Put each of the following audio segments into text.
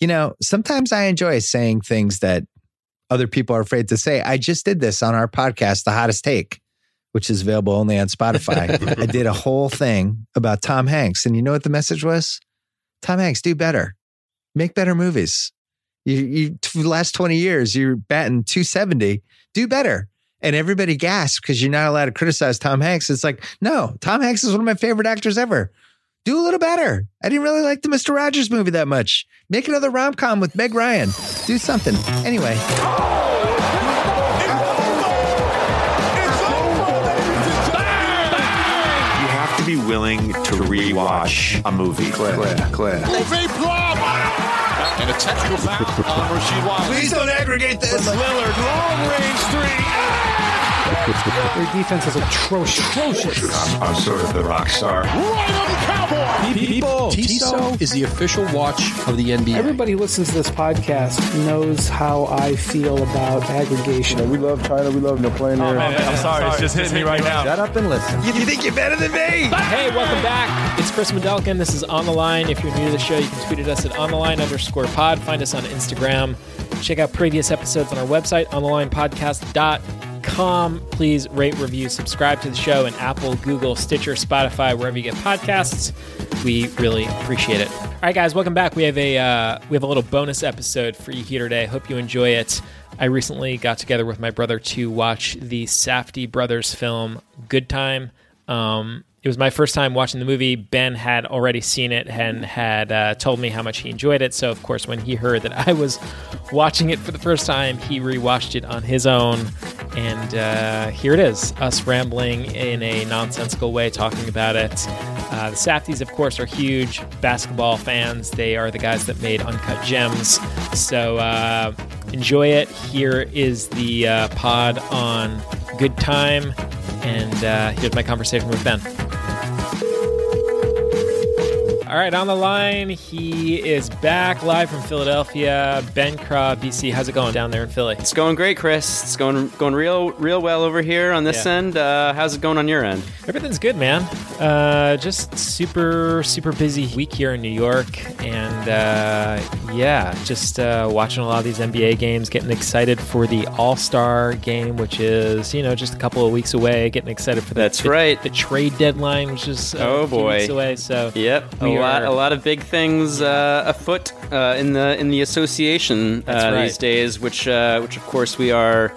You know, sometimes I enjoy saying things that other people are afraid to say. I just did this on our podcast, The Hottest Take, which is available only on Spotify. I did a whole thing about Tom Hanks. And you know what the message was? Tom Hanks, do better, make better movies. You, you for the last 20 years, you're batting 270. Do better. And everybody gasped because you're not allowed to criticize Tom Hanks. It's like, no, Tom Hanks is one of my favorite actors ever. Do a little better. I didn't really like the Mr. Rogers movie that much. Make another rom com with Meg Ryan. Do something. Anyway. You have to be willing to rewatch a movie. Claire, Claire, Claire. And a technical foul on Rasheed Wallace. Please don't aggregate this. Lillard, long range three. Ah! Their defense is atrocious. I'm, I'm sort of the rock star. Right on the cowboy. People, Tissot is the official watch of the NBA. Everybody who listens to this podcast knows how I feel about aggregation. We love China. We love no playing there. I'm sorry, it's just hitting me right now. Shut up and listen. You think you're better than me? Hey, welcome back. It's Chris Wendelken. This is On the Line. If you're new to the show, you can tweet at us at On the Line underscore pod. Find us on Instagram. Check out previous episodes on our website, onthelinepodcast.com. Please rate, review, subscribe to the show in Apple, Google, Stitcher, Spotify, wherever you get podcasts. We really appreciate it. All right, guys, welcome back. We have a uh, we have a little bonus episode for you here today. Hope you enjoy it. I recently got together with my brother to watch the Safdie brothers film Good Time. Um, it was my first time watching the movie. Ben had already seen it and had uh, told me how much he enjoyed it. So, of course, when he heard that I was watching it for the first time, he rewatched it on his own. And uh, here it is us rambling in a nonsensical way talking about it. Uh, the Safdies, of course, are huge basketball fans. They are the guys that made Uncut Gems. So, uh, enjoy it. Here is the uh, pod on Good Time. And uh, here's my conversation with Ben. All right, on the line, he is back live from Philadelphia. Ben Craw, BC. How's it going down there in Philly? It's going great, Chris. It's going going real real well over here on this Yeah. end. Uh, how's it going on your end? Everything's good, man. Uh, just super, super busy week here in New York. And uh, yeah, just uh, watching a lot of these NBA games, getting excited for the All Star game, which is, you know, just a couple of weeks away. Getting excited for the, That's the- right. The trade deadline, which is uh, Oh, a few boy. weeks away. So Yep, a lot a lot of big things uh, afoot uh, in the in the association uh, right. these days, which uh, which of course we are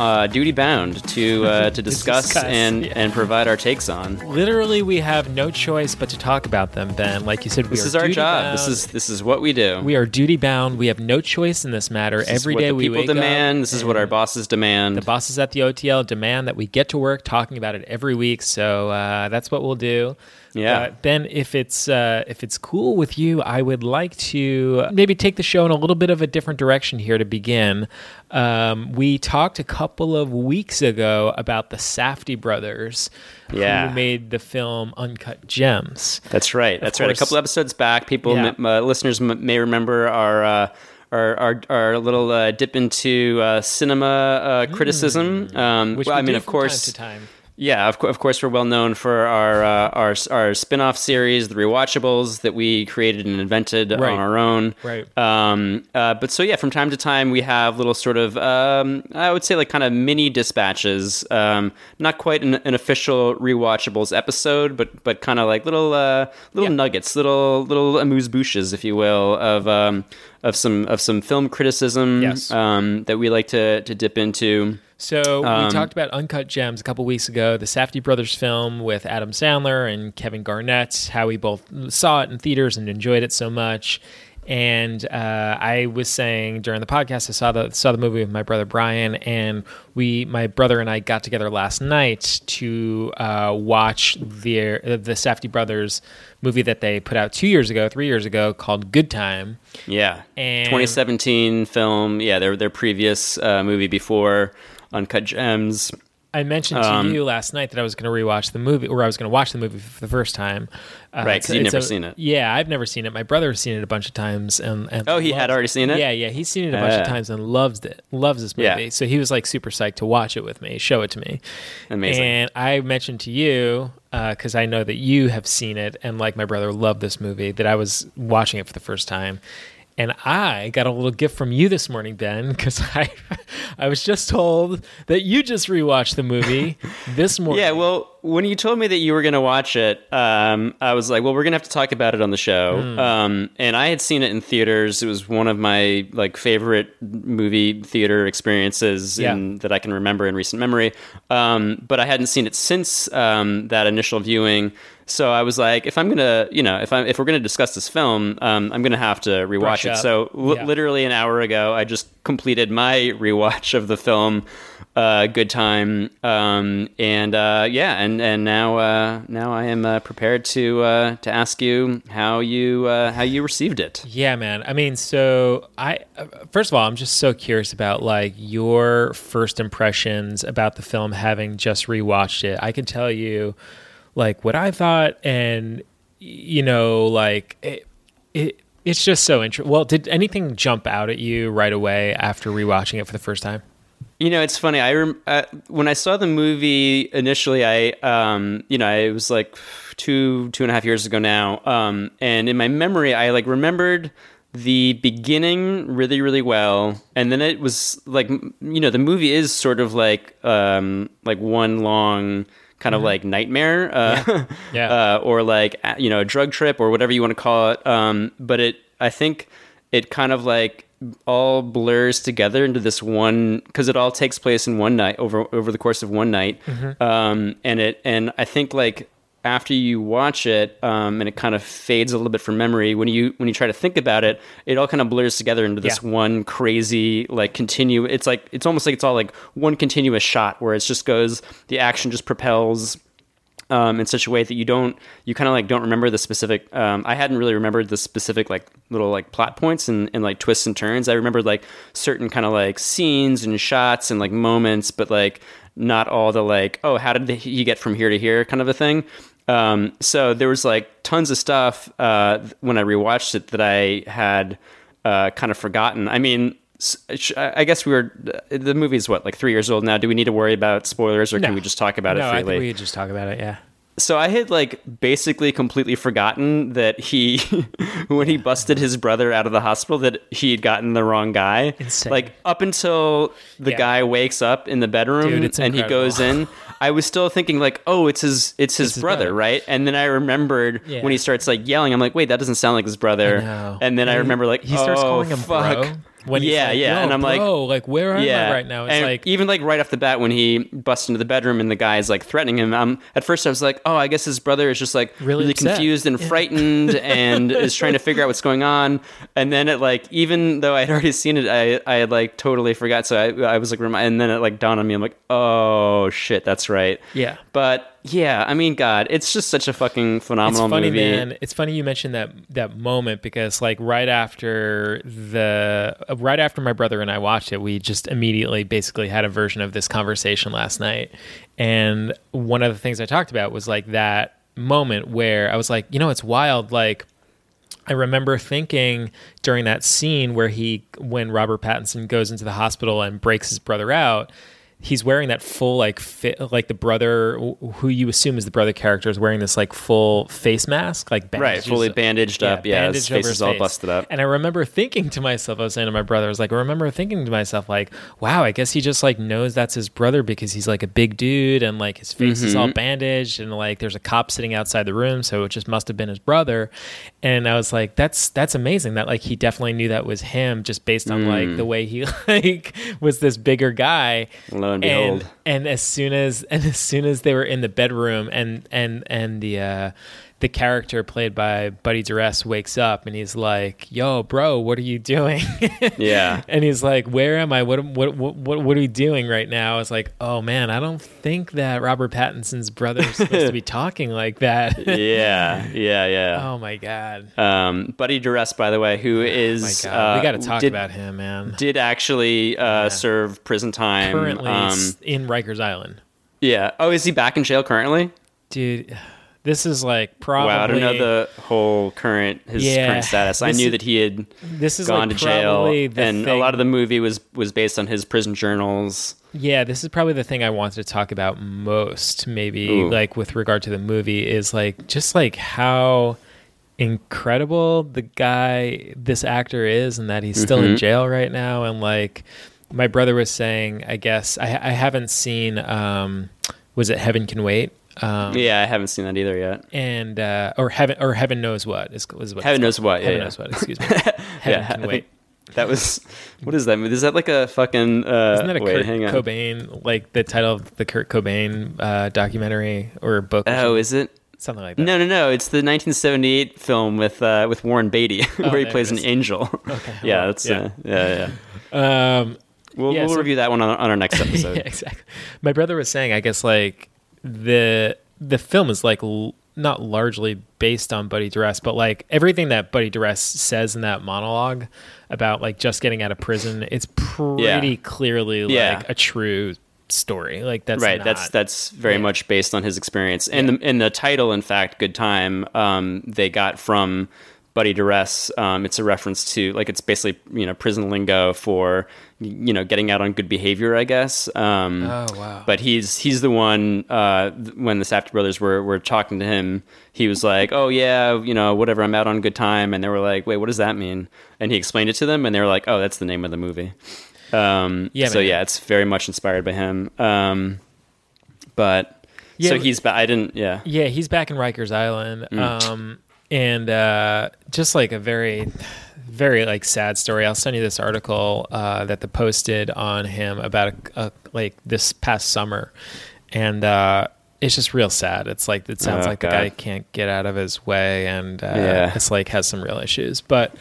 uh, duty bound to uh, to discuss, discuss, and yeah. and provide our takes on. literally, we have no choice but to talk about them, Ben. Like you said, we This are is our duty job. This is this is what we do. We are duty bound. We have no choice in this matter. This is what day we people demand. This is what our bosses demand. The bosses at the OTL demand that we get to work talking about it every week. So uh, that's what we'll do. Yeah. Uh, ben, if it's uh, if it's cool with you, I would like to maybe take the show in a little bit of a different direction here to begin. Um, we talked a couple of weeks ago about the Safdie brothers, Yeah. who made the film Uncut Gems. That's right. That's right. A couple episodes back, people, Yeah. m- uh, listeners m- may remember our. Uh, our, our, our little uh, dip into uh, cinema uh, criticism. Um, Mm. Which well, we I mean, of course, time to time. Yeah, of, co- of course, we're well known for our uh, our our spin-off series, the rewatchables that we created and invented Right. on our own. Right. Um, uh, but so yeah, from time to time we have little sort of um, I would say like kind of mini dispatches. Um, not quite an, an official rewatchables episode, but but kind of like little uh, little Yeah. nuggets, little little amuse bouches, if you will, of um, of some of some film criticism Yes. um, that we like to to dip into. So we Um, talked about Uncut Gems a couple weeks ago, the Safdie brothers film with Adam Sandler and Kevin Garnett. How we both saw it in theaters and enjoyed it so much. And uh, I was saying during the podcast, I saw the saw the movie with my brother Brian, and we, my brother and I, got together last night to uh, watch the the Safdie brothers movie that they put out two years ago, three years ago, called Good Time. Yeah, And- 2017 film. Yeah, their their previous uh, movie before Uncut Gems. I mentioned to Um, you last night that I was going to rewatch the movie, or I was going to watch the movie for the first time. Uh, Right, it's- 'cause you'd it's never a- seen it. Yeah, I've never seen it. My brother has seen it a bunch of times, and, and Oh, he had already seen it? Yeah, yeah, he's seen it a bunch of Ah. times and loves it. Loves this Yeah. movie, so he was like super psyched to watch it with me, show it to me. Amazing. And I mentioned to you because I know that you have seen it, and like my brother loved this movie. That I was watching it for the first time. And I got a little gift from you this morning, Ben, because I I was just told that you just rewatched the movie this morning. Yeah, well, when you told me that you were going to watch it, um, I was like, well, we're going to have to talk about it on the show. Hmm. Um, and I had seen it in theaters. It was one of my like favorite movie theater experiences Yeah. in, that I can remember in recent memory. Um, but I hadn't seen it since um, that initial viewing. So I was like, if I'm gonna, you know, if I'm if we're gonna discuss this film, um, I'm gonna have to rewatch Brush it. up. So li- Yeah. literally an hour ago, I just completed my rewatch of the film. Uh, good time, um, and uh, yeah, and and now uh, now I am uh, prepared to uh, to ask you how you uh, how you received it. Yeah, man. I mean, so I first of all, I'm just so curious about like your first impressions about the film having just rewatched it. I can tell you like what I thought and you know, like it, it it's just so interesting. Well, did anything jump out at you right away after rewatching it for the first time? You know, it's funny. I rem- uh, when I saw the movie initially, I um, you know, it was like two two and a half years ago now, um, and in my memory, I like remembered the beginning really really well, and then it was like you know, the movie is sort of like um, like one long kind of like nightmare, uh, Yeah. uh, or like you know, a drug trip or whatever you want to call it. Um, but it, I think, it kind of like all blurs together into this one because it all takes place in one night over over the course of one night um, and it and i think like after you watch it um, and it kind of fades a little bit from memory when you when you try to think about it it all kind of blurs together into this Yeah. one crazy like continue it's like it's almost like it's all like one continuous shot where it just goes the action just propels um, in such a way that you don't you kind of like don't remember the specific um, i hadn't really remembered the specific like little like plot points and, and like twists and turns. I remembered like certain kind of like scenes and shots and like moments but like not all the like oh how did he get from here to here kind of a thing. Um, so there was like tons of stuff uh, when i rewatched it that i had uh, kind of forgotten. I mean I guess we were. Uh, the movie's what, like three years old now. Do we need to worry about spoilers, or can we just talk about no, it I freely? think we could just talk about it. Yeah. So I had like basically completely forgotten that he, when he busted his brother out of the hospital, that he had gotten the wrong guy. Insane. Like up until the Yeah. guy wakes up in the bedroom Dude, it's and he goes in, I was still thinking like, oh, it's his, it's his, his brother, brother. right? And then I remembered Yeah. when he starts like yelling, I'm like, wait, that doesn't sound like his brother. I. And then I remember like, he starts oh, calling him fuck. bro. When he's yeah, like, yeah, and I'm like, bro, like where am yeah. I right now? It's and like even like right off the bat when he busts into the bedroom and the guy is like threatening him. Um, at first I was like, oh, I guess his brother is just like Really really, confused and frightened and is trying to figure out what's going on. And then it like even though I'd already seen it, I I had like totally forgot. So I I was like, remi- and then it like dawned on me. I'm like, oh shit, that's right. Yeah. But yeah, I mean, God, it's just such a fucking phenomenal it's funny, movie. man. It's funny you mentioned that that moment because like right after the right after my brother and I watched it, we just immediately basically had a version of this conversation last night. And one of the things I talked about was like that moment where I was like, you know, it's wild like I remember thinking during that scene where he, when Robert Pattinson goes into the hospital and breaks his brother out, he's wearing that full like fit, like the brother who you assume is the brother character is wearing this like full face mask, like right, fully bandaged up. Yeah, his bandaged face is all busted up. And I remember thinking to myself, I was saying to my brother, I was like, I remember thinking to myself, like, wow, I guess he just like knows that's his brother because he's like a big dude and like his face is all Mm-hmm. bandaged and like there's a cop sitting outside the room, so it just must have been his brother. And I was like, that's that's amazing that like he definitely knew that was him just based on Mm. like the way he like was this bigger guy. Lo and behold. And as soon as and as soon as they were in the bedroom and and and the uh the character played by Buddy Duress wakes up and he's like, "Yo, bro, what are you doing?" Yeah. and he's like, "Where am I? What what what what, are we doing right now?" It's like, "Oh man, I don't think that Robert Pattinson's brother is supposed to be talking like that." yeah, yeah, yeah. oh my god. Um, Buddy Duress, by the way, who is Oh my is we uh, got to talk did, about him, man. Did actually uh, serve prison time. Currently um, in Rikers Island. yeah. Oh, is he back in jail currently? Dude, this is like probably Wow, I don't know the whole current his Yeah, current status. I knew that he had this is gone like to jail, and a lot of the movie was was based on his prison journals. Yeah, this is probably the thing I wanted to talk about most, maybe Ooh. like with regard to the movie, is like just like how incredible the guy this actor is and that he's still Mm-hmm. in jail right now and like my brother was saying i guess i, I haven't seen um was it heaven can wait um Yeah, I haven't seen that either yet. and uh or heaven or heaven knows what is, is what Heaven knows what, yeah, heaven yeah. knows what excuse me heaven Yeah, can wait that was what is that movie? Is that like a fucking? Uh, isn't that a wait, Kurt. Cobain like the title of the Kurt Cobain uh, documentary or book? or Oh, something? is it? something like that. No, no, no. It's the 1978 film with uh, with Warren Beatty where he plays an angel. Okay, yeah, that's yeah. Uh, yeah, yeah. Um, We'll, Yeah, we'll so- review that one on, on our next episode. yeah, exactly. My brother was saying, I guess like the the film is like l- not largely based on Buddy Duress, but like everything that Buddy Duress says in that monologue about like just getting out of prison, it's pretty Yeah. clearly like Yeah. a true story. Like that's right not- that's that's very yeah. much based on his experience and the, and the title in fact good time um, they got from buddy duress um, it's a reference to like it's basically you know prison lingo for you know getting out on good behavior i guess um, Oh, wow. but he's he's the one uh, when the Safdie brothers were were talking to him he was like oh yeah you know whatever i'm out on good time and they were like wait what does that mean and he explained it to them and they were like oh that's the name of the movie um, Yeah, so man. yeah, it's very much inspired by him. Um, but Yeah, so he's. ba- I didn't. Yeah. Yeah, he's back in Rikers Island. Mm. Um, and uh, just like a very, very like sad story. I'll send you this article uh, that the Post did on him about a, a, like this past summer, and uh, it's just real sad. It's like it sounds Oh, like the guy can't get out of his way, and uh, Yeah. it's like has some real issues. But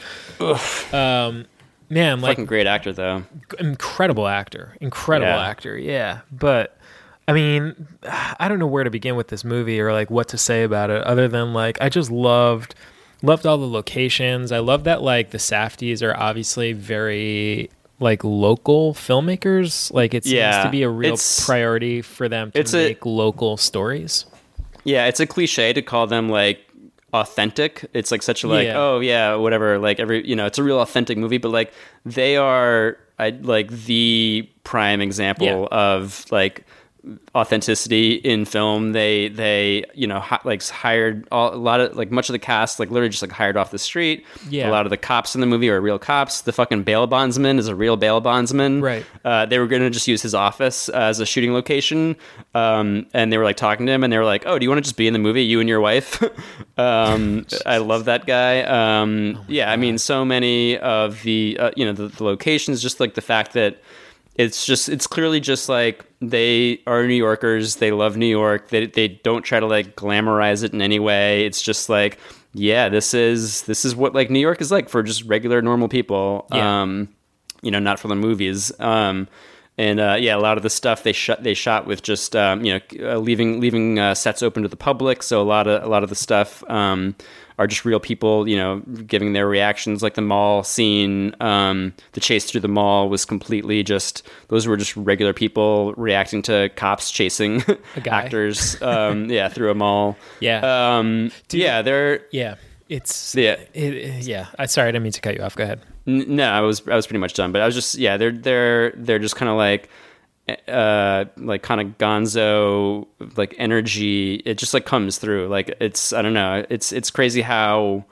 um, man, like Fucking great actor though. incredible actor, incredible Yeah. actor. Yeah, but I mean, I don't know where to begin with this movie or like what to say about it, other than like I just loved loved all the locations. I love that like the Safdies are obviously very like local filmmakers. Like it seems to be a real priority for them to it's a- make local stories. Yeah, it's a cliche to call them like authentic. It's like such a like, Yeah. oh yeah, whatever. Like every you know, it's a real authentic movie, but like they are I like the prime example Yeah. of like authenticity in film. They they you know hi, like hired all, a lot of like much of the cast like literally just like hired off the street. Yeah. a lot of the cops in the movie are real cops. The fucking bail bondsman is a real bail bondsman. Right. Uh, they were going to just use his office as a shooting location, um, and they were like talking to him, and they were like, "Oh, do you want to just be in the movie, you and your wife?" um, I love that guy. Um, Oh yeah, I mean, so many of the uh, you know the, the locations, just like the fact that it's just it's clearly just like they are New Yorkers. They love New York. They they don't try to like glamorize it in any way. It's just like yeah, this is this is what like New York is like for just regular normal people. Yeah. Um, you know, not for the movies. Um, and uh, yeah, a lot of the stuff they shot they shot with just um, you know uh, leaving leaving uh, sets open to the public. So a lot of a lot of the stuff um, are just real people, you know, giving their reactions. Like the mall scene, um, the chase through the mall was completely just those were just regular people reacting to cops chasing actors. Um, yeah, through a mall. Yeah. Um, yeah, they're Yeah, it's Yeah. it, it- yeah. I sorry, I didn't mean to cut you off. Go ahead. N- No, I was I was pretty much done, but I was just yeah, they're they're they're just kind of like uh like kind of gonzo like energy it just like comes through. Like it's i don't know it's it's crazy how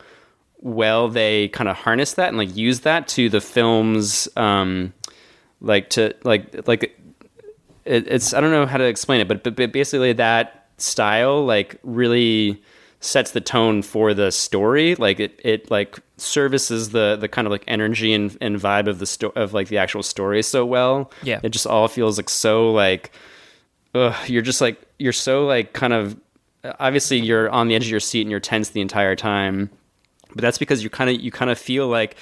well they kind of harness that and like use that to the film's um like to like like it, it's I don't know how to explain it, but, but but basically that style like really sets the tone for the story. Like it it like services the the kind of like energy and, and vibe of the sto- of like the actual story so well. Yeah. it just all feels like so like ugh, you're just like you're so like kind of obviously you're on the edge of your seat and you're tense the entire time but that's because you kind of you kind of feel like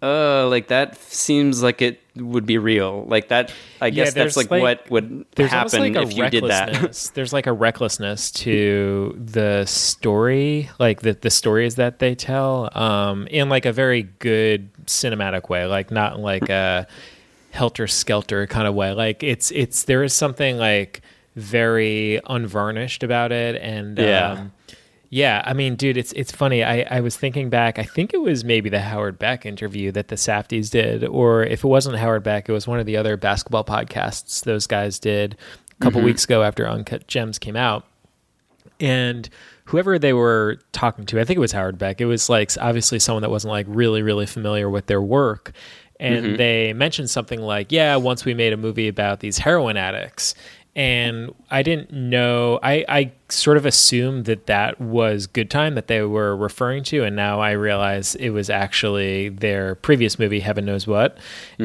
uh like that seems like it would be real like that i guess there's, that's like, like- what would happen like if you did that there's like a recklessness to the story, like the the stories that they tell, um, in like a very good cinematic way, like not like a helter skelter kind of way. Like it's it's there is something like very unvarnished about it, and Yeah. um, yeah, I mean, dude, it's it's funny. I, I was thinking back. I think it was maybe the Howard Beck interview that the Safdies did, or if it wasn't Howard Beck, it was one of the other basketball podcasts those guys did a couple mm-hmm. weeks ago after Uncut Gems came out. and whoever they were talking to, I think it was Howard Beck. It was like obviously someone that wasn't like really really familiar with their work, and mm-hmm. they mentioned something like, "Yeah, once we made a movie about these heroin addicts." And I didn't know. I, I sort of assumed that that was Good Time that they were referring to, and now I realize it was actually their previous movie, Heaven Knows What.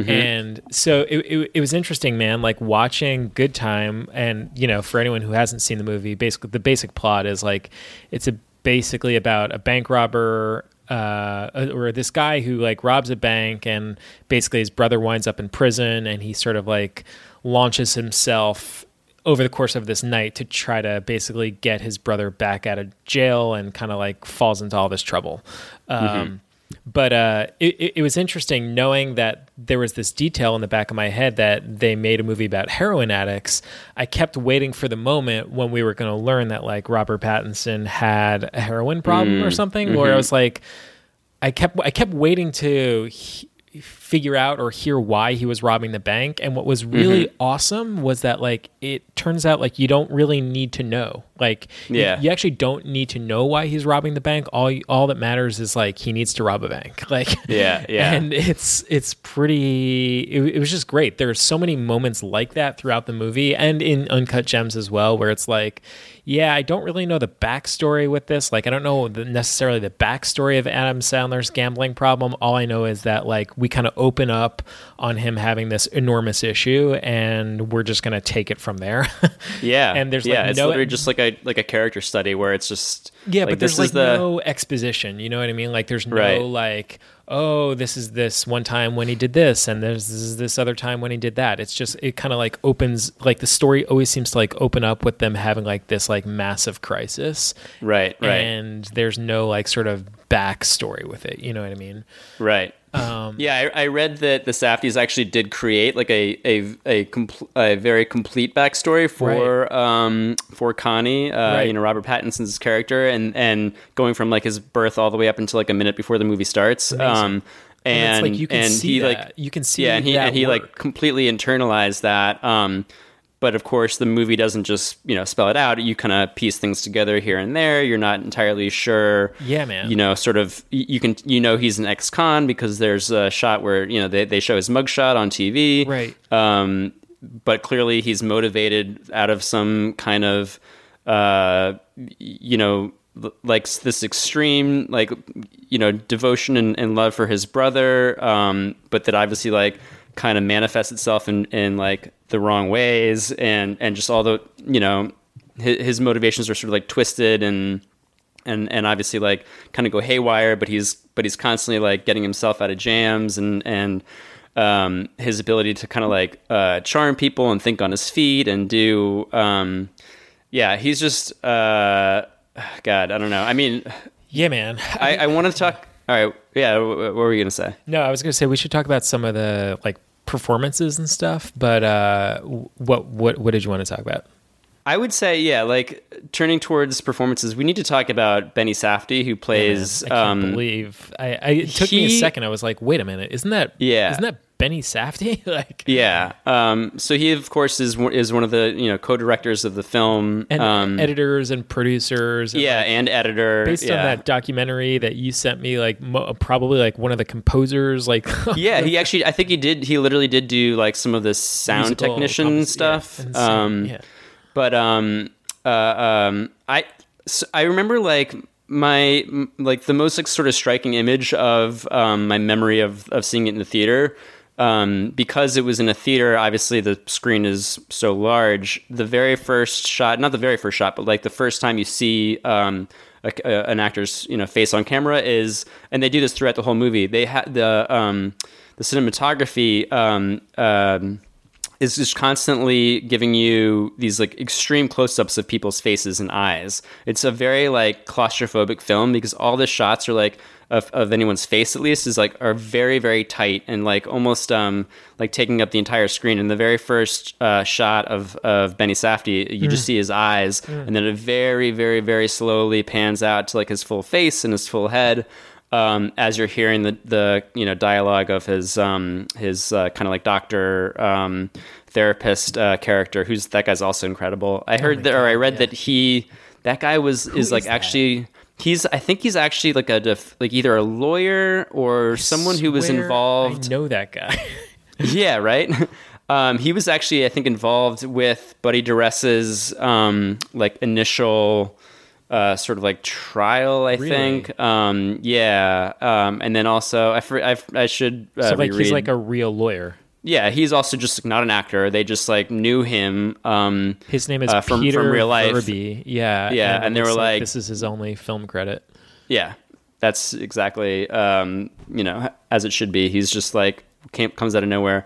And so it, it, it was interesting, man. Like watching Good Time, and you know, for anyone who hasn't seen the movie, basically the basic plot is like it's a basically about a bank robber uh, or this guy who like robs a bank and basically his brother winds up in prison and he sort of like launches himself over the course of this night to try to basically get his brother back out of jail and kind of like falls into all this trouble. Um, But uh, it, it- was interesting knowing that there was this detail in the back of my head that they made a movie about heroin addicts. I kept waiting for the moment when we were going to learn that like Robert Pattinson had a heroin problem or something. Where I was like, I kept I kept waiting to he- figure out or hear why he was robbing the bank. And what was really mm-hmm. awesome was that like it turns out like you don't really need to know. Like you- Yeah. you, actually don't need to know why he's robbing the bank. All all that matters is like he needs to rob a bank. Like Yeah, yeah. and it's it's pretty it, it was just great. There there's so many moments like that throughout the movie and in uncut gems as well where it's like yeah i don't really know the backstory with this. Like i don't know the, necessarily the backstory of adam sandler's gambling problem. All i know is that like we kind of open up on him having this enormous issue and we're just going to take it from there Yeah, And there's, like, yeah, it's no- literally just like a like a character study where it's just Yeah, like, but there's like the no exposition. You know what I mean? Like there's no Right. like, oh, this is this one time when he did this, and there's this is this other time when he did that. It's just it kind of like opens like the story always seems to like open up with them having like this like massive crisis, right, right, and there's no like sort of backstory with it. You know what I mean? right. Um, yeah, I, I read that the Safdies actually did create like a a a, compl- a very complete backstory for um for Connie, uh, Right. you know Robert Pattinson's character, and and going from like his birth all the way up until like a minute before the movie starts. Um, And like you can see he that. like You can see yeah, and he that and he like completely internalized that. Um, but of course, the movie doesn't just you know spell it out. You kind of piece things together here and there. You're not entirely sure. Yeah, man. You know, sort of. You can you know he's an ex-con because there's a shot where you know they they show his mugshot on TV. Right. Um, but clearly he's motivated out of some kind of uh, you know like this extreme like you know devotion and, and love for his brother um, but that obviously like kind of manifests itself in, in like the wrong ways and and just all the you know his, his motivations are sort of like twisted and and and obviously like kind of go haywire but he's but he's constantly like getting himself out of jams and and um, his ability to kind of like uh, charm people and think on his feet and do um, yeah he's just uh, god i don't know i mean yeah, man. i, I want to talk all right yeah what were you gonna say No, I was gonna say we should talk about some of the like performances and stuff. But uh, what what what did you want to talk about? I would say, yeah, like turning towards performances, we need to talk about Benny Safdie, who plays. I can't um, believe I, I. It took me a second. I was like, wait a minute, isn't that Yeah. Isn't that Benny Safdie? like yeah, um, so he of course is one- is one of the you know co-directors of the film, and um, editors and producers. And yeah, like, and editor. based yeah. on that documentary that you sent me, like mo- probably like one of the composers, like yeah, he actually, I think he did. He literally did do like some of the sound musical technician stuff. Yeah, um, yeah. but um, uh, um, I so I remember like my like the most like sort of striking image of um, my memory of of seeing it in the theater. Um, because it was in a theater, obviously the screen is so large. The very first shot, not the very first shot, but like the first time you see um, a, a- an actor's you know face on camera is, and they do this throughout the whole movie. They had the um, the cinematography. Um, um, is just constantly giving you these like extreme close-ups of people's faces and eyes. It's a very like claustrophobic film because all the shots are like of, of anyone's face at least is like are very very tight and like almost um like taking up the entire screen. And the very first uh, shot of of Benny Safdie, you just see his eyes, and then it very very very slowly pans out to like his full face and his full head um, as you're hearing the the you know dialogue of his um, his uh, kind of like doctor um, therapist uh, character, who's that guy's also incredible. I heard that, or I read that he that guy was is like is actually he's I think he's actually like a def, like either a lawyer or someone who was involved I know that guy. yeah, right. Um, he was actually, I think, involved with Buddy Duress's um, like initial uh, sort of like trial. I Really? think. Um, yeah, um, and then also I I, I should uh, so like he's like a real lawyer. Yeah. He's also just like, not an actor. They just like knew him. Um, His name is uh, from- Peter from real life. Verby. Yeah, Yeah, and they it's were like- this is his only film credit. Yeah, that's exactly um, you know as it should be. He's just like came, comes out of nowhere.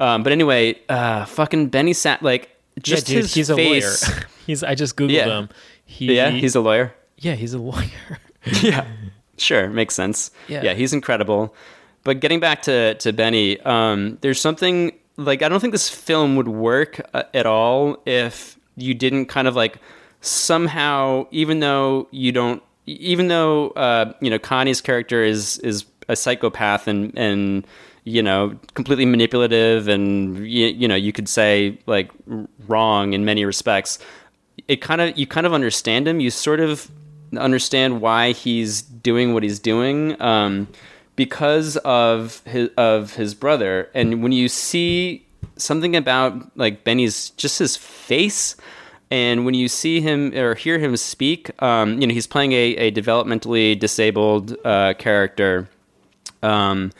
Um, but anyway, uh, fucking Benny Sat like just yeah, dude, his he's a face. lawyer. he's I just googled Yeah. him. He, yeah, he's a lawyer. yeah, he's a lawyer. yeah, sure, makes sense. Yeah. Yeah. he's incredible. But getting back to to Benny, um, there's something like I don't think this film would work uh, at all if you didn't kind of like somehow, even though you don't, even though uh, you know Connie's character is is a psychopath and and you know completely manipulative and you, you know you could say like wrong in many respects it kind of you kind of understand him. You sort of understand why he's doing what he's doing um, because of his of his brother. And when you see something about like Benny's just his face, and when you see him or hear him speak, um, you know he's playing a, a developmentally disabled uh, character um,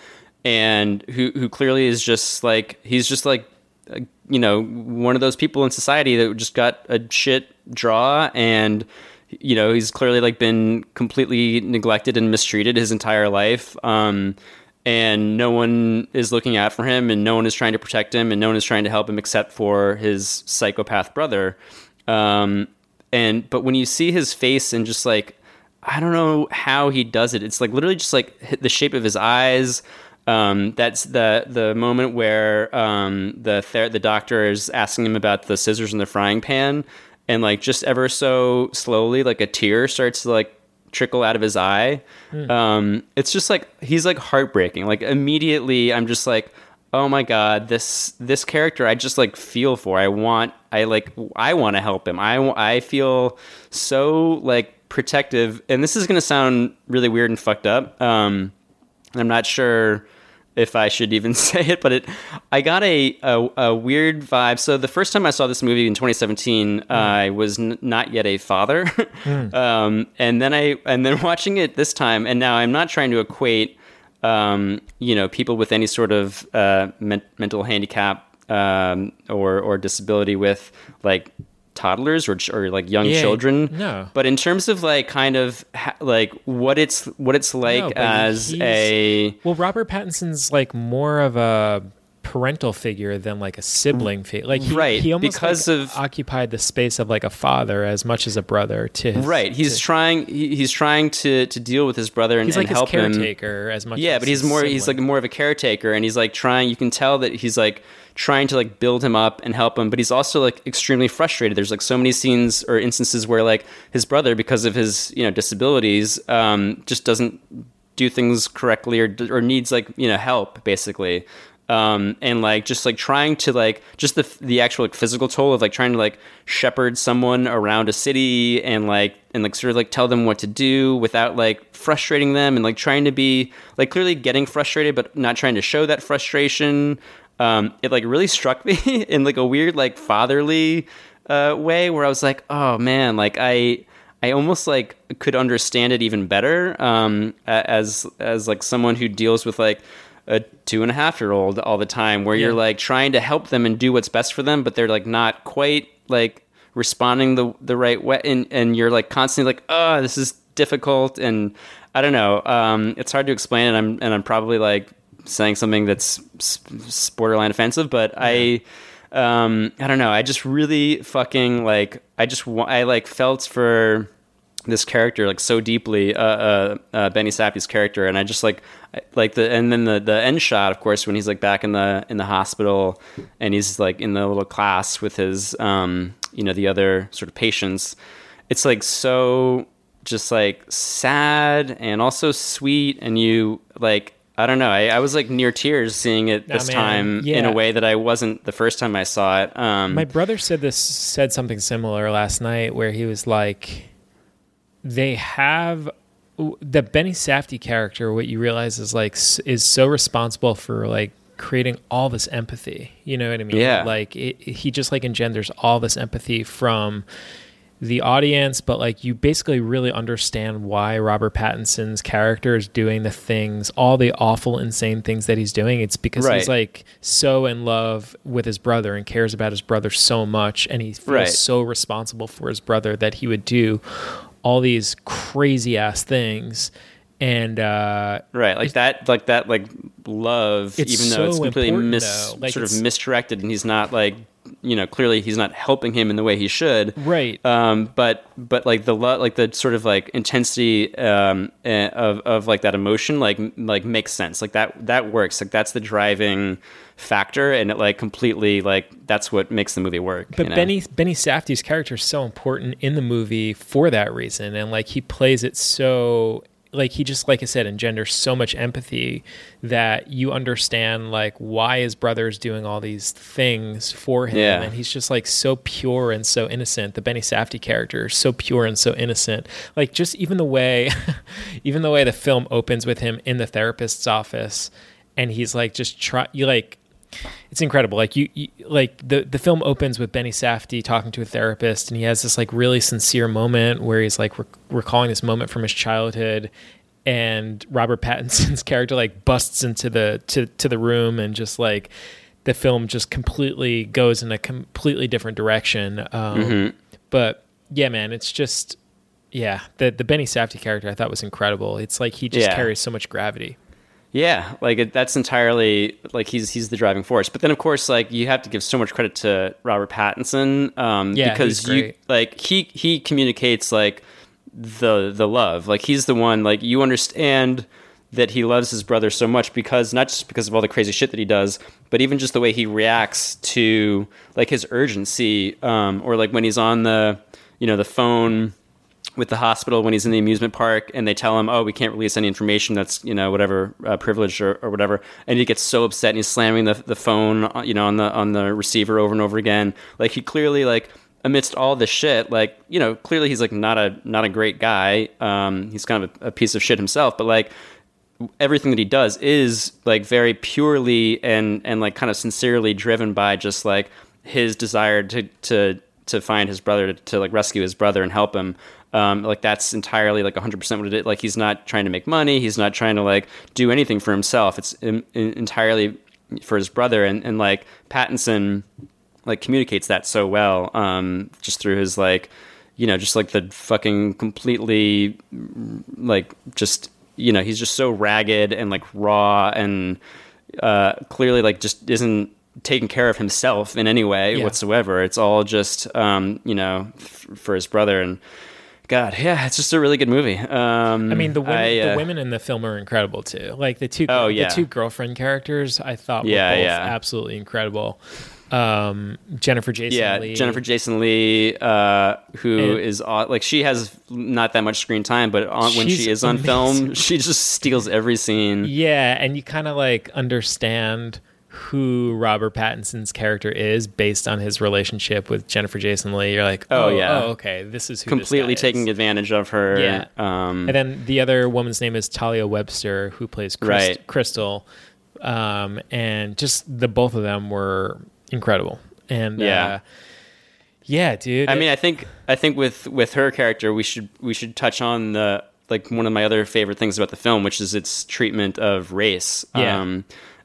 and who who clearly is just like he's just like uh, you know one of those people in society that just got a shit draw and you know he's clearly like been completely neglected and mistreated his entire life um, and no one is looking out for him and no one is trying to protect him and no one is trying to help him except for his psychopath brother um, and but when you see his face and just like I don't know how he does it. It's like literally just like the shape of his eyes. Um, that's the the moment where um, the ther- the doctor is asking him about the scissors in the frying pan, and like just ever so slowly, like a tear starts to like trickle out of his eye. Um, it's just like he's like heartbreaking. Like immediately, I'm just like, oh my god, this this character I just like feel for. I want I like I want to help him. I I feel so like protective, and this is gonna sound really weird and fucked up. Um, and I'm not sure if I should even say it, but it I got a, a, a weird vibe. So the first time I saw this movie in 2017, I was n- not yet a father, um, and then I and then watching it this time, and now I'm not trying to equate, um, you know, people with any sort of uh, men- mental handicap um, or or disability with like toddlers or, or like young Yeah, children. no. But in terms of like kind of ha- like what it's what it's like No, as a Well, Robert Pattinson's like more of a parental figure than like a sibling figure. Like he, Right, he almost because like, of- occupied the space of like a father as much as a brother to his, right he's to- trying he, he's trying to to deal with his brother and, he's and like his help him caretaker as much. yeah as but he's more he's like more of a caretaker and he's like trying you can tell that he's like trying to like build him up and help him but he's also like extremely frustrated there's like so many scenes or instances where like his brother because of his you know disabilities um just doesn't do things correctly or or needs like you know help basically um, and like just like trying to like just the the actual like physical toll of like trying to like shepherd someone around a city and like and like sort of like tell them what to do without like frustrating them and like trying to be like clearly getting frustrated but not trying to show that frustration. Um, it like really struck me in like a weird like fatherly uh, way where I was like oh man like I I almost like could understand it even better um, as as like someone who deals with like a two and a half year old all the time where you're like trying to help them and do what's best for them but they're like not quite like responding the the right way and and you're like constantly like oh this is difficult and I don't know um, it's hard to explain and I'm and I'm probably like saying something that's borderline offensive but I um, I don't know I just really fucking like I just I like felt for this character like so deeply uh, uh, uh Benny Safdie's character and I just like like the and then the the end shot of course when he's like back in the in the hospital and he's like in the little class with his um you know the other sort of patients. It's like so just like sad and also sweet and you like I don't know I, I was like near tears seeing it this time in a way that I wasn't the first time I saw it um My brother said this said something similar last night where he was like they have the Benny Safdie character. What you realize is like is so responsible for like creating all this empathy. You know what I mean? Yeah. Like it, he just like engenders all this empathy from the audience, but like you basically really understand why Robert Pattinson's character is doing the things, all the awful, insane things that he's doing. It's because he's like so in love with his brother and cares about his brother so much, and he feels Right. so responsible for his brother that he would do all these crazy ass things. And uh, Right, like that, like that, like love, It's even though it's so completely important, mis, though. Like, sort of misdirected, and he's not like, you know, clearly he's not helping him in the way he should. Right. Um, but but like the lo- like the sort of like intensity um eh, of of like that emotion like like makes sense. Like that that works. Like that's the driving factor, and it like completely like that's what makes the movie work. But you know? Benny Benny Safdie's character is so important in the movie for that reason, and like he plays it so like he just like I said engenders so much empathy that you understand like why his brother is doing all these things for him, Yeah. and he's just like so pure and so innocent. The Benny Safdie character is so pure and so innocent. Like just even the way, even the way the film opens with him in the therapist's office, and he's like just try you like it's incredible. Like you, you, like the the film opens with Benny Safdie talking to a therapist, and he has this like really sincere moment where he's like rec- recalling this moment from his childhood, and Robert Pattinson's character like busts into the to to the room and just like the film just completely goes in a completely different direction. Um, Mm-hmm. But yeah, man, it's just yeah the the Benny Safdie character I thought was incredible. It's like he just Yeah. carries so much gravity. Yeah, like it, that's entirely like he's he's the driving force. But then of course, like you have to give so much credit to Robert Pattinson, um, Yeah, because he's you like he he communicates like the the love. Like he's the one like you understand that he loves his brother so much because not just because of all the crazy shit that he does, but even just the way he reacts to like his urgency, um, or like when he's on the you know the phone with the hospital when he's in the amusement park and they tell him, oh, we can't release any information that's, you know, whatever, uh, privileged or, or whatever. And he gets so upset and he's slamming the, the phone, uh, you know, on the, on the receiver over and over again. Like he clearly like, amidst all this shit, like, you know, clearly he's like not a, not a great guy. Um, he's kind of a, a piece of shit himself, but like, everything that he does is like very purely and and like kind of sincerely driven by just like his desire to to to find his brother to, to like rescue his brother and help him um like that's entirely like 100% what it is. Like he's not trying to make money. He's not trying to like do anything for himself. It's in, in, entirely for his brother. And and like Pattinson like communicates that so well um just through his like you know just like the fucking completely like just you know he's just so ragged and like raw and uh clearly like just isn't taking care of himself in any way Yeah. whatsoever. It's all just um you know f- for his brother. And god yeah it's just a really good movie um I mean, the women, I, the uh, women in the film are incredible too. Like the two, Oh, yeah. the two girlfriend characters, I thought were Yeah, both yeah. absolutely incredible. Um, Jennifer Jason yeah, Leigh. Jennifer Jason Leigh, uh, who And- is like she has not that much screen time, but on, when she is on film, she just steals every scene. Yeah, and you kind of like understand who Robert Pattinson's character is based on his relationship with Jennifer Jason Leigh. You're like, Oh, oh, yeah. oh, okay, this is who this completely guy is. taking advantage of her. Yeah. Um, And then the other woman's name is Taliah Webster, who plays Chris- Right. Crystal. Um, and just the both of them were incredible. And Yeah. uh, yeah, dude. I mean, I think I think with with her character, we should we should touch on the like one of my other favorite things about the film, which is its treatment of race. Yeah. Um,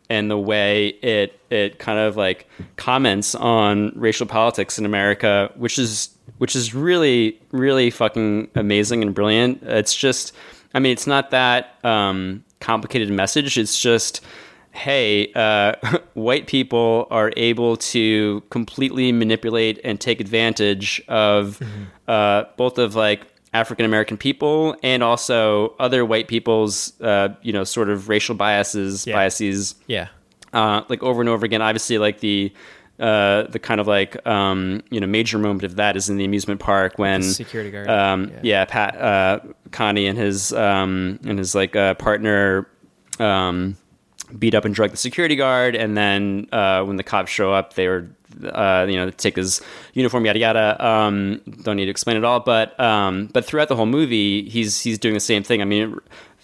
and the way it it kind of like comments on racial politics in America, which is which is really really fucking amazing and brilliant. It's just, I mean, it's not that um, complicated message. It's just hey, uh, white people are able to completely manipulate and take advantage of uh, both of like African American people and also other white people's, uh, you know, sort of racial biases, Yeah. biases, yeah. uh, like over and over again. Obviously, like the uh, the kind of like um, you know major moment of that is in the amusement park when The security guard. Um, Yeah. yeah. Pat uh, Connie and his um, and his like uh, partner. Um, beat up and drug the security guard, and then uh, when the cops show up, they were uh, you know, take his uniform, yada yada. Um, don't need to explain it all, but um, but throughout the whole movie, he's he's doing the same thing. I mean,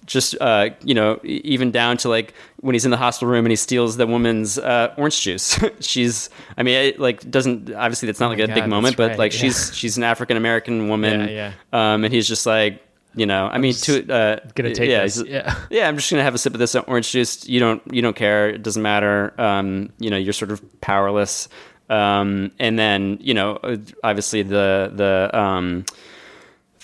just uh, you know, even down to like when he's in the hospital room and he steals the woman's uh, orange juice. she's, I mean, it like doesn't obviously that's not like my a big moment, but right, like yeah. she's she's an African American woman, Yeah, Um, and he's just like. You know, I mean, to uh, gonna take yeah, this, yeah. yeah, I'm just gonna have a sip of this orange juice. You don't, you don't care. It doesn't matter. Um, you know, you're sort of powerless. Um, and then, you know, uh, obviously the the um,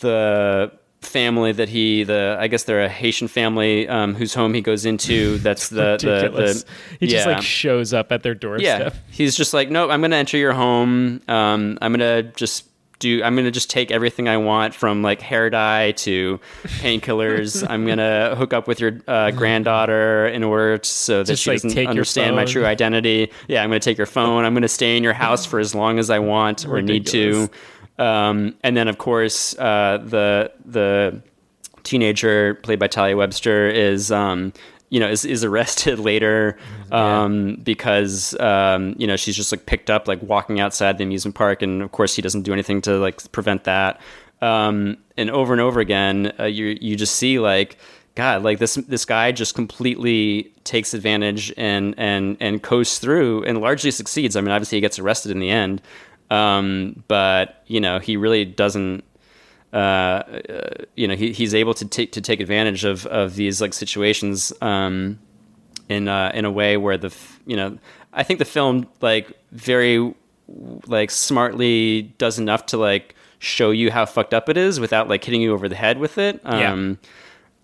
the family that he the I guess they're a Haitian family um, whose home he goes into. That's the the, the he just yeah. like shows up at their doorstep. yeah. He's just like, nope. I'm gonna enter your home. Um, I'm gonna just do. I'm gonna just take everything I want from like hair dye to painkillers. I'm gonna hook up with your uh, granddaughter in order to, so that Just, she like, doesn't take understand my true identity. Yeah, I'm gonna take your phone. I'm gonna stay in your house for as long as I want or need to. Um, and then of course uh, the the teenager played by Taliah Webster is um, you know is, is arrested later um, because um, you know she's just like picked up like walking outside the amusement park and of course he doesn't do anything to like prevent that. Um, and over and over again uh, you you just see like God like this this guy just completely takes advantage and and and coasts through and largely succeeds. I mean obviously he gets arrested in the end um, but you know he really doesn't uh, you know, he, he's able to take to take advantage of, of these like situations um, in uh, in a way where the you know I think the film like very like smartly does enough to like show you how fucked up it is without like hitting you over the head with it. Yeah. Um,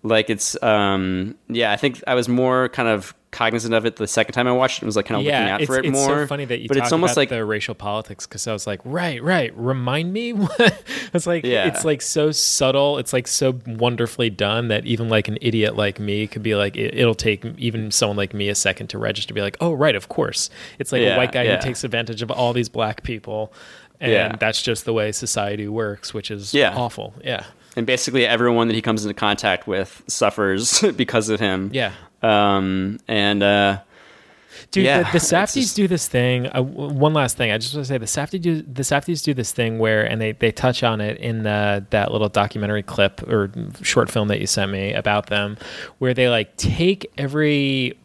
like it's um, yeah, I think I was more kind of cognizant of it the second time I watched it. and was like kind of looking Yeah, out it's, for it it's more. so funny that you but talk it's almost about like the racial politics because I was like, right, right. Remind me. it's like Yeah. it's like so subtle. It's like so wonderfully done that even like an idiot like me could be like, it, it'll take even someone like me a second to register. to Be like, oh, right, of course. It's like a white guy yeah. who takes advantage of all these black people, and Yeah. that's just the way society works, which is Yeah. awful. Yeah, and basically everyone that he comes into contact with suffers because of him. yeah. Um, and uh, Dude, Yeah, the, the it's Safdies just- do this thing. Uh, one last thing, I just want to say the Safdies do the Safdies do this thing where, and they, they touch on it in the, that little documentary clip or short film that you sent me about them, where they like take every,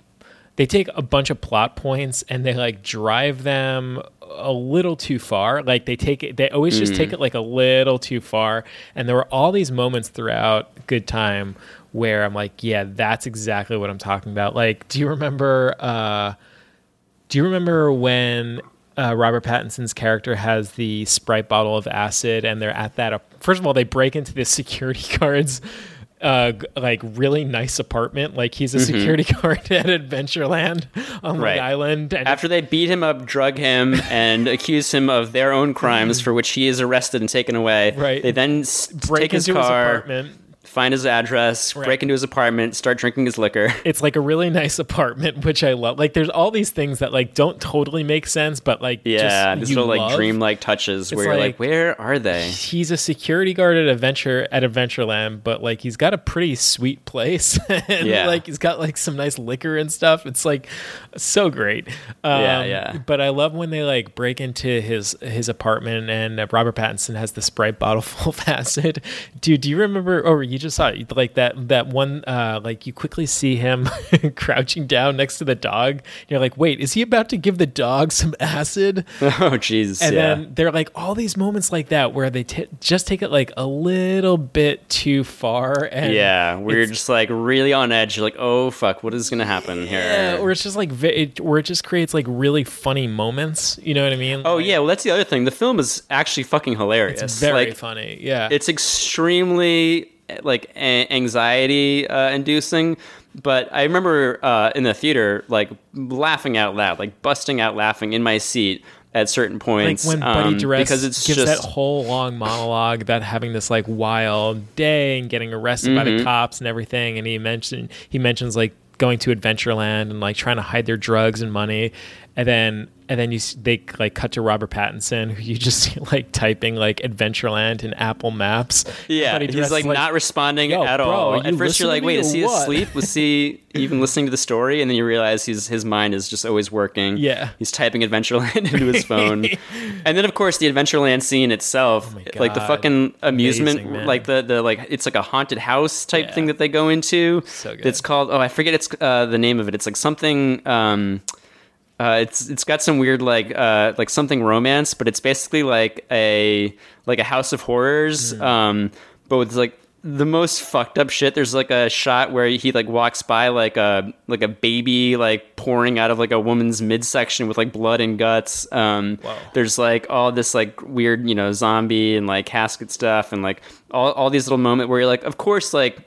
they take a bunch of plot points and they like drive them a little too far. Like they take it, they always just take it like a little too far. And there were all these moments throughout Good Time where I'm like, yeah, that's exactly what I'm talking about. Like, do you remember? uh do you remember when uh, Robert Pattinson's character has the Sprite bottle of acid, and they're at that? First of all, they break into the security guard's uh, like really nice apartment. Like he's a security guard at Adventureland on Long Right. Island. And after they beat him up, drug him, and accuse him of their own crimes for which he is arrested and taken away, Right. they then break take his into his car, apartment. Find his address, Right. break into his apartment, start drinking his liquor. It's like a really nice apartment, which I love. Like there's all these things that like don't totally make sense, but like Yeah, just, little like dream like touches where you're like- like, where are they? he's a security guard at Adventure at Adventureland, but like he's got a pretty sweet place, and Yeah. like he's got like some nice liquor and stuff. It's like so great. Um, Yeah, yeah. But I love when they like break into his his apartment and uh, Robert Pattinson has the Sprite bottle full of acid. Dude, do you remember? Or you just saw it, like that that one uh, like you quickly see him crouching down next to the dog. You're like, wait, is he about to give the dog some acid? Oh, jeez. And yeah. then they're like all these moments like that where they t- just take it like a little bit too far. And yeah, we're just like really on edge. You're like, oh fuck, what is gonna happen yeah, here? or it's just like it, or it just creates like really funny moments. You know what I mean? oh Like, yeah, well that's the other thing. The film is actually fucking hilarious. it's very like, funny. Yeah, it's extremely like a- anxiety uh, inducing but i remember uh, in the theater like laughing out loud like busting out laughing in my seat at certain points. like when Buddy um, Duress because it's gives just that whole long monologue about having this like wild day and getting arrested by Mm-hmm. the cops and everything, and he mentioned he mentions like going to Adventureland and like trying to hide their drugs and money, and then and then you they like cut to Robert Pattinson, who you just see like typing like Adventureland in Apple Maps. Yeah, he he's dresses like, not responding at bro, all. At first, you're like, "Wait, is he what?" asleep? Was he even listening to the story?" And then you realize he's his mind is just always working. Yeah. he's typing Adventureland into his phone, and then of course the Adventureland scene itself, like the fucking amusement, Amazing, like the the like it's like a haunted house type Yeah. thing that they go into. So good. It's called oh I forget it's uh, the name of it. It's like something. Um, uh, it's it's got some weird like uh, like something romance, but it's basically like a like a house of horrors, Hmm. um, but with like the most fucked up shit. There's like a shot where he like walks by like a like a baby like pouring out of like a woman's midsection with like blood and guts. Um, There's like all this like weird you know zombie and like casket stuff and like all all these little moments where you're like, of course like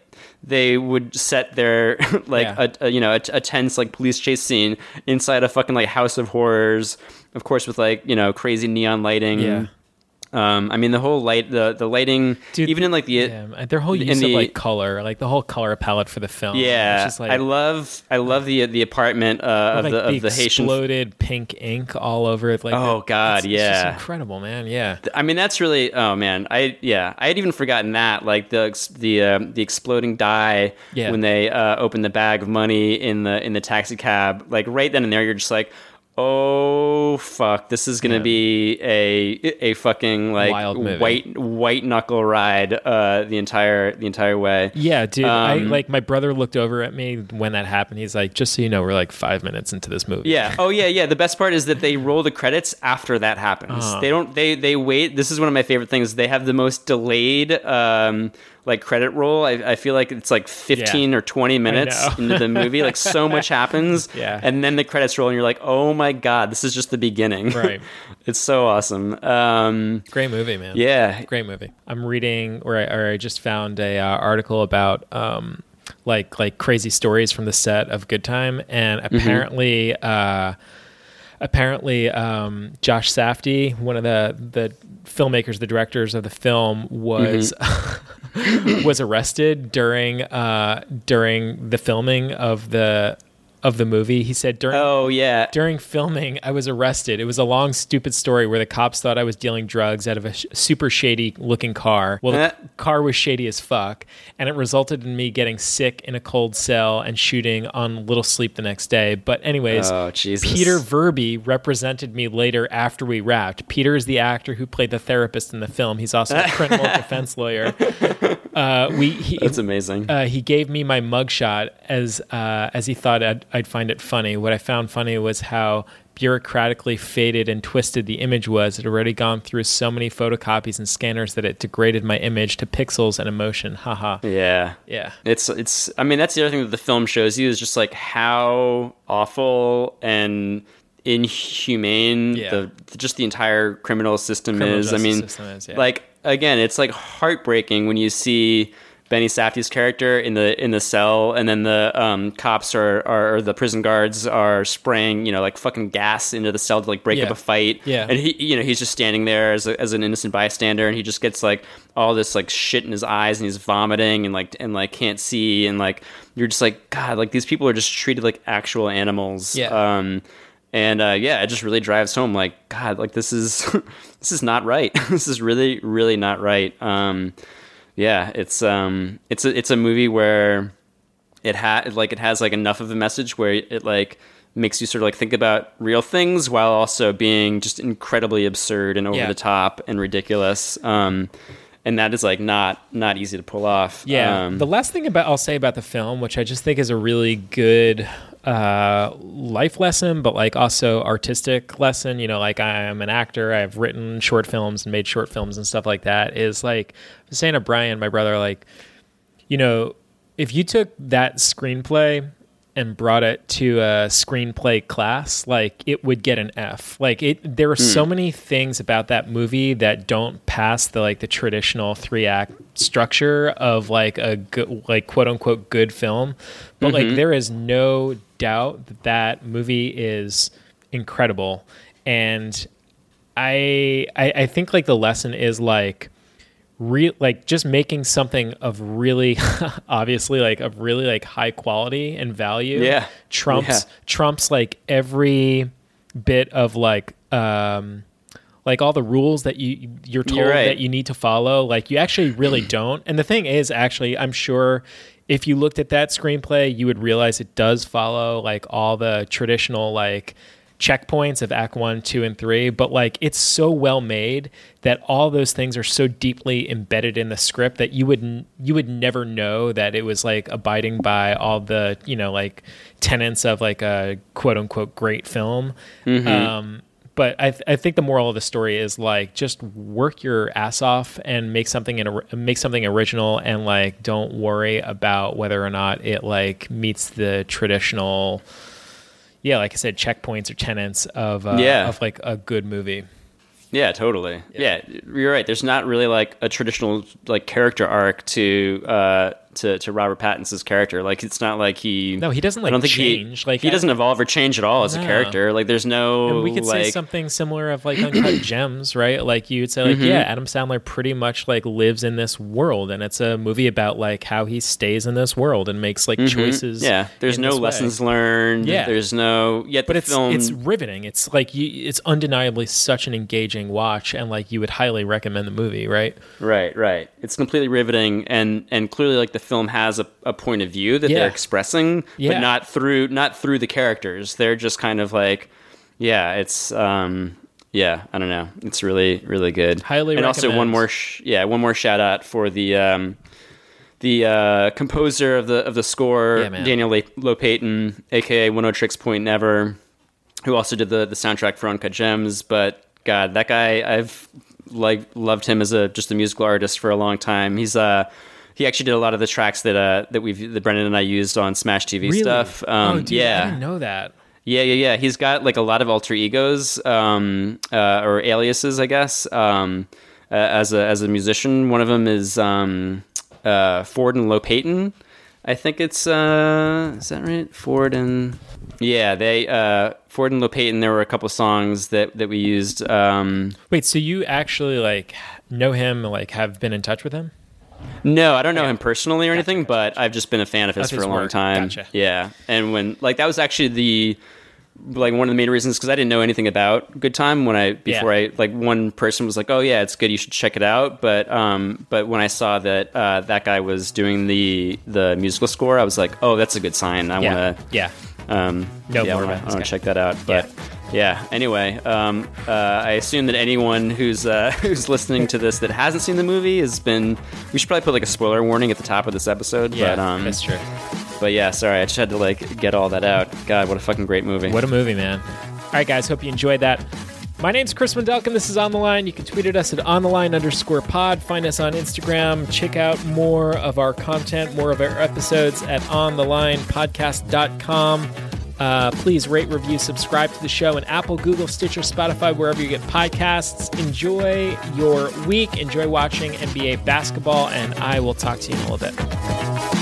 they would set their like Yeah. a, a you know a, a tense like police chase scene inside a fucking like house of horrors of course with like you know crazy neon lighting Yeah. Um i mean the whole light the the lighting Dude, even in like the Yeah, their whole use of like color, like the whole color palette for the film. yeah like i love i love the the apartment uh, of like the of the haitian exploded pink ink all over it. Like Oh, that- God, it's- it's just yeah. incredible, man. Yeah, I mean, that's really. Oh man, I yeah, I had even forgotten that. Like the the uh, the exploding die Yeah. when they uh, open the bag of money in the in the taxi cab. Like right then and there, you're just like, oh fuck, this is gonna Yeah. be a a fucking like white white knuckle ride uh, the entire the entire way. yeah, dude. I Um, like my brother looked over at me when that happened. He's like, "Just so you know, we're like five minutes into this movie." Yeah. Oh yeah, yeah. The best part is that they roll the credits after that happens. Uh-huh. They don't. They they wait. This is one of my favorite things. They have the most delayed um like credit roll. I, I feel like it's like fifteen Yeah. or twenty minutes into the movie. Like so much happens. Yeah. And then the credits roll, and you're like, oh my god, this is just the beginning. Right. it's so awesome. Um. great movie, man. Yeah. great movie. I'm reading, or I, or I just found a uh, article about um, like like crazy stories from the set of Good Time, and Mm-hmm. apparently, uh, apparently, um, Josh Safdie, one of the the filmmakers, the directors of the film, was. Mm-hmm. was arrested during uh, during the filming of the of the movie. He said during Oh yeah. during filming, I was arrested. It was a long, stupid story where the cops thought I was dealing drugs out of a sh- super shady looking car. Well, the Eh. car was shady as fuck, and it resulted in me getting sick in a cold cell and shooting on little sleep the next day. But, anyways, Oh. Peter Verby represented me later after we wrapped. Peter is the actor who played the therapist in the film. He's also a criminal defense lawyer. Uh, we he, That's amazing. uh, he gave me my mugshot as uh, as he thought I'd, I'd find it funny. What I found funny was how bureaucratically faded and twisted the image was. It had already gone through so many photocopies and scanners that it degraded my image to pixels and emotion. Haha. yeah. Yeah. It's it's. I mean, that's the other thing that the film shows you is just like how awful and inhumane Yeah. the just the entire criminal system Criminal is. I mean, is, yeah. like again, it's like heartbreaking when you see Benny Safdie's character in the in the cell, and then the um, cops are, are or the prison guards are spraying you know like fucking gas into the cell to like break Yeah. up a fight. Yeah. and he you know he's just standing there as a, as an innocent bystander, and he just gets like all this like shit in his eyes, and he's vomiting and like and like can't see, and like you're just like God, like these people are just treated like actual animals. Yeah. Um, and uh, yeah, it just really drives home like God, like this is this is not right. this is really really not right. Um, yeah, it's um, it's a it's a movie where it had like it has like enough of a message where it like makes you sort of like think about real things while also being just incredibly absurd and over Yeah. the top and ridiculous. Um, and that is like not not easy to pull off. Yeah. Um, the last thing about I'll say about the film, which I just think is a really good uh, life lesson, but like also artistic lesson. You know, like I'm an actor. I've written short films and made short films and stuff like that. Is like saying to Brian, my brother, like you know, if you took that screenplay and brought it to a screenplay class, like it would get an F. Like it there are so hmm. many things about that movie that don't pass the like the traditional three act structure of like a good like quote unquote good film. But like mm-hmm. there is no doubt that that movie is incredible. And I, I I think like the lesson is like re- like just making something of really obviously like of really like high quality and value Yeah. trumps Yeah. trumps like every bit of like um like all the rules that you you're told You're right. that you need to follow like you actually really don't and the thing is actually i'm sure if you looked at that screenplay you would realize it does follow like all the traditional like checkpoints of act 1 2 and 3 but like it's so well made that all those things are so deeply embedded in the script that you would n- you would never know that it was like abiding by all the you know like tenets of like a quote unquote great film. Um but I, th- I think the moral of the story is like just work your ass off and make something in a, make something original and like don't worry about whether or not it like meets the traditional yeah like I said checkpoints or tenets of uh, Yeah. of like a good movie Yeah, totally. Yeah. you're right. There's not really like a traditional like character arc to uh to, to Robert Pattinson's character. Like it's not like he No, he doesn't, like I don't think he- like, he I- doesn't evolve or change at all as No. a character. Like there's no and we could like say something similar of like uncut gems right like you would say like Mhm. yeah adam sandler pretty much like lives in this world and it's a movie about like how he stays in this world and makes like Mhm. choices Yeah, there's no this way. lessons learned. Yeah. there's no yet. but it's film, it's riveting. It's like you, it's undeniably such an engaging watch, and like you would highly recommend the movie, right? Right, right. It's completely riveting, and and clearly, like the film has a, a point of view that Yeah. they're expressing, Yeah. but not through not through the characters. They're just kind of like, yeah, it's um, yeah, I don't know. It's really really good. Highly and also one more, sh- yeah, one more shout out for the um, the uh, composer of the of the score, Yeah. Daniel Le- Lopatin, aka Oneohtrix Point Never, who also did the the soundtrack for Uncut Gems. But God, that guy, I've like loved him as a just a musical artist for a long time. He's uh he actually did a lot of the tracks that uh that we've that Brendan and I used on Smash TV Really? stuff. Um, oh, dude, yeah, I didn't know that. yeah, yeah, yeah. He's got like a lot of alter egos um, uh, or aliases, I guess, um, uh, as a as a musician. One of them is um, uh, Ford and Lopatin. I think it's uh, is that right? Ford and yeah, they uh, Ford and Lopatin. There were a couple songs that that we used. Um, Wait, so you actually like know him? Like have been in touch with him? No, I don't know him personally or anything, but I've just been a fan of his Of for his a long work. time. Gotcha. Yeah, and when like that was actually the like one of the main reasons because I didn't know anything about Good Time when I before Yeah. I like one person was like, oh yeah, it's good, you should check it out. But um, but when I saw that uh, that guy was doing the the musical score, I was like, oh, that's a good sign. I yeah, want to yeah. um, Know yeah, more I wanna- about I want to check that out. But yeah, anyway, um, uh, I assume that anyone who's uh, who's listening to this that hasn't seen the movie has been. We should probably put like a spoiler warning at the top of this episode. Yeah, but, um, that's true. But yeah, sorry, I just had to like get all that out. God, what a fucking great movie. What a movie, man. All right, guys, hope you enjoyed that. My name's Chris Wendelken. This is On the Line. You can tweet at us at On the Line underscore pod. Find us on Instagram. Check out more of our content, more of our episodes at on the line onthelinepodcast.com. Uh, please rate, review, subscribe to the show in Apple, Google, Stitcher, Spotify, wherever you get podcasts. Enjoy your week. Enjoy watching NBA basketball, and I will talk to you in a little bit.